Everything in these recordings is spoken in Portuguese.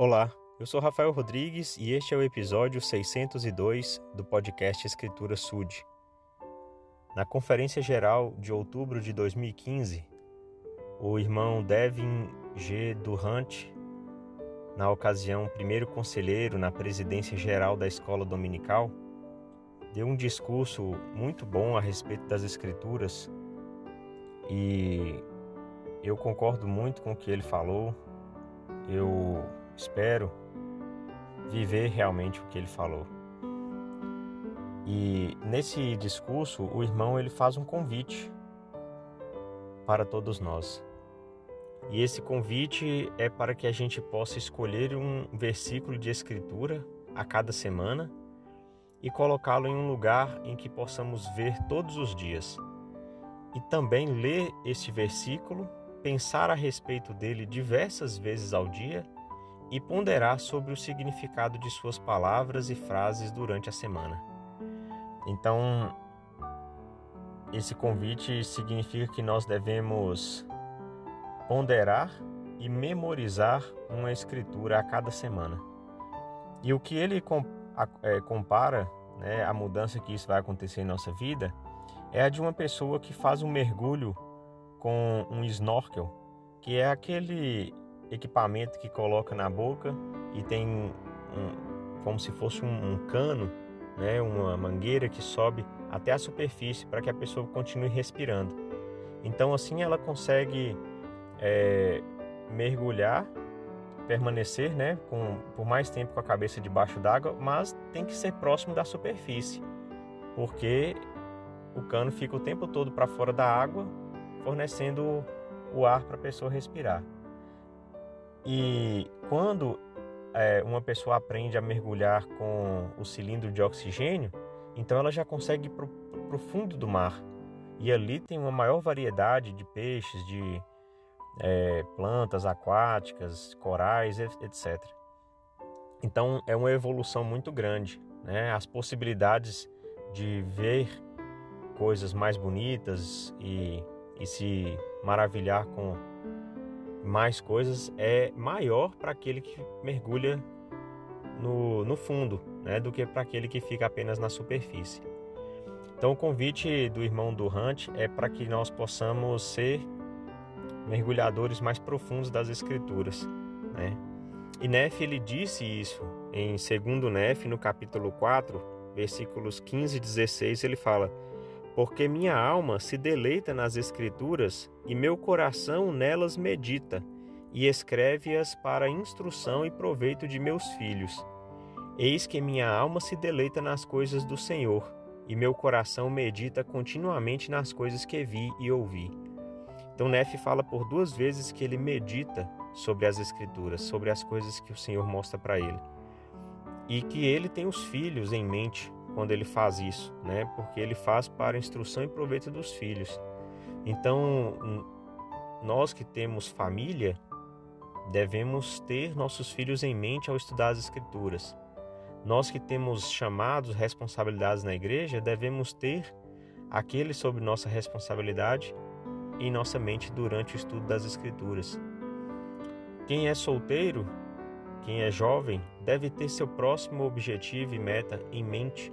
Olá, eu sou Rafael Rodrigues e este é o episódio 602 do podcast Escritura Sud. Na Conferência Geral de outubro de 2015, o irmão Devin G. Durant, na ocasião primeiro conselheiro na presidência geral da escola dominical, deu um discurso muito bom a respeito das Escrituras e eu concordo muito com o que ele falou. Eu espero viver realmente o que ele falou. E nesse discurso, o irmão ele faz um convite para todos nós. E esse convite é para que a gente possa escolher um versículo de escritura a cada semana e colocá-lo em um lugar em que possamos ver todos os dias. E também ler este versículo, pensar a respeito dele diversas vezes ao dia e ponderar sobre o significado de suas palavras e frases durante a semana. Então, esse convite significa que nós devemos ponderar e memorizar uma escritura a cada semana. E o que ele é, compara, né, a mudança que isso vai acontecer em nossa vida, é a de uma pessoa que faz um mergulho com um snorkel, que é aquele equipamento que coloca na boca e tem um, como se fosse um, um cano, né, uma mangueira que sobe até a superfície para que a pessoa continue respirando. Então assim ela consegue é, mergulhar, permanecer, né, com, por mais tempo com a cabeça debaixo d'água, mas tem que ser próximo da superfície, porque o cano fica o tempo todo para fora da água, fornecendo o ar para a pessoa respirar. E quando é, uma pessoa aprende a mergulhar com o cilindro de oxigênio, então ela já consegue ir para o fundo do mar. E ali tem uma maior variedade de peixes, de é, plantas aquáticas, corais, etc. Então é uma evolução muito grande. Né? As possibilidades de ver coisas mais bonitas e, e se maravilhar com mais coisas é maior para aquele que mergulha no, no fundo né, do que para aquele que fica apenas na superfície. Então, o convite do irmão Durante é para que nós possamos ser mergulhadores mais profundos das Escrituras. Né? E Nefe ele disse isso em 2 Nefe, no capítulo 4, versículos 15 e 16, ele fala porque minha alma se deleita nas Escrituras e meu coração nelas medita, e escreve-as para instrução e proveito de meus filhos. Eis que minha alma se deleita nas coisas do Senhor, e meu coração medita continuamente nas coisas que vi e ouvi. Então, Nefe fala por duas vezes que ele medita sobre as Escrituras, sobre as coisas que o Senhor mostra para ele. E que ele tem os filhos em mente quando ele faz isso, né? Porque ele faz para instrução e proveito dos filhos. Então, nós que temos família, devemos ter nossos filhos em mente ao estudar as escrituras. Nós que temos chamados, responsabilidades na igreja, devemos ter aquele sob nossa responsabilidade em nossa mente durante o estudo das escrituras. Quem é solteiro, quem é jovem, deve ter seu próximo objetivo e meta em mente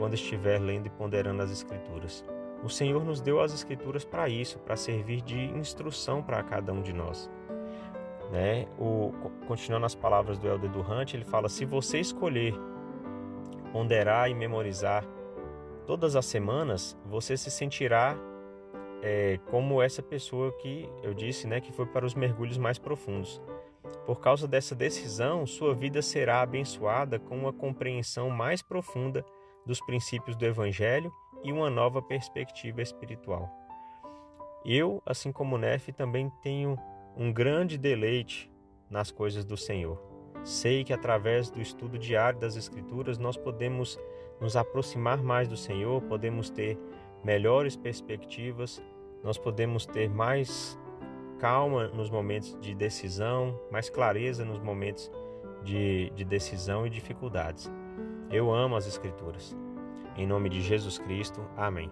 quando estiver lendo e ponderando as Escrituras. O Senhor nos deu as Escrituras para isso, para servir de instrução para cada um de nós. Né? O, continuando as palavras do Helder Durante, ele fala: se você escolher ponderar e memorizar todas as semanas, você se sentirá é, como essa pessoa que eu disse, né, que foi para os mergulhos mais profundos. Por causa dessa decisão, sua vida será abençoada com uma compreensão mais profunda dos princípios do Evangelho e uma nova perspectiva espiritual. Eu, assim como Nefe, também tenho um grande deleite nas coisas do Senhor. Sei que através do estudo diário das Escrituras nós podemos nos aproximar mais do Senhor, podemos ter melhores perspectivas, nós podemos ter mais calma nos momentos de decisão, mais clareza nos momentos de, de decisão e dificuldades. Eu amo as Escrituras. Em nome de Jesus Cristo, amém.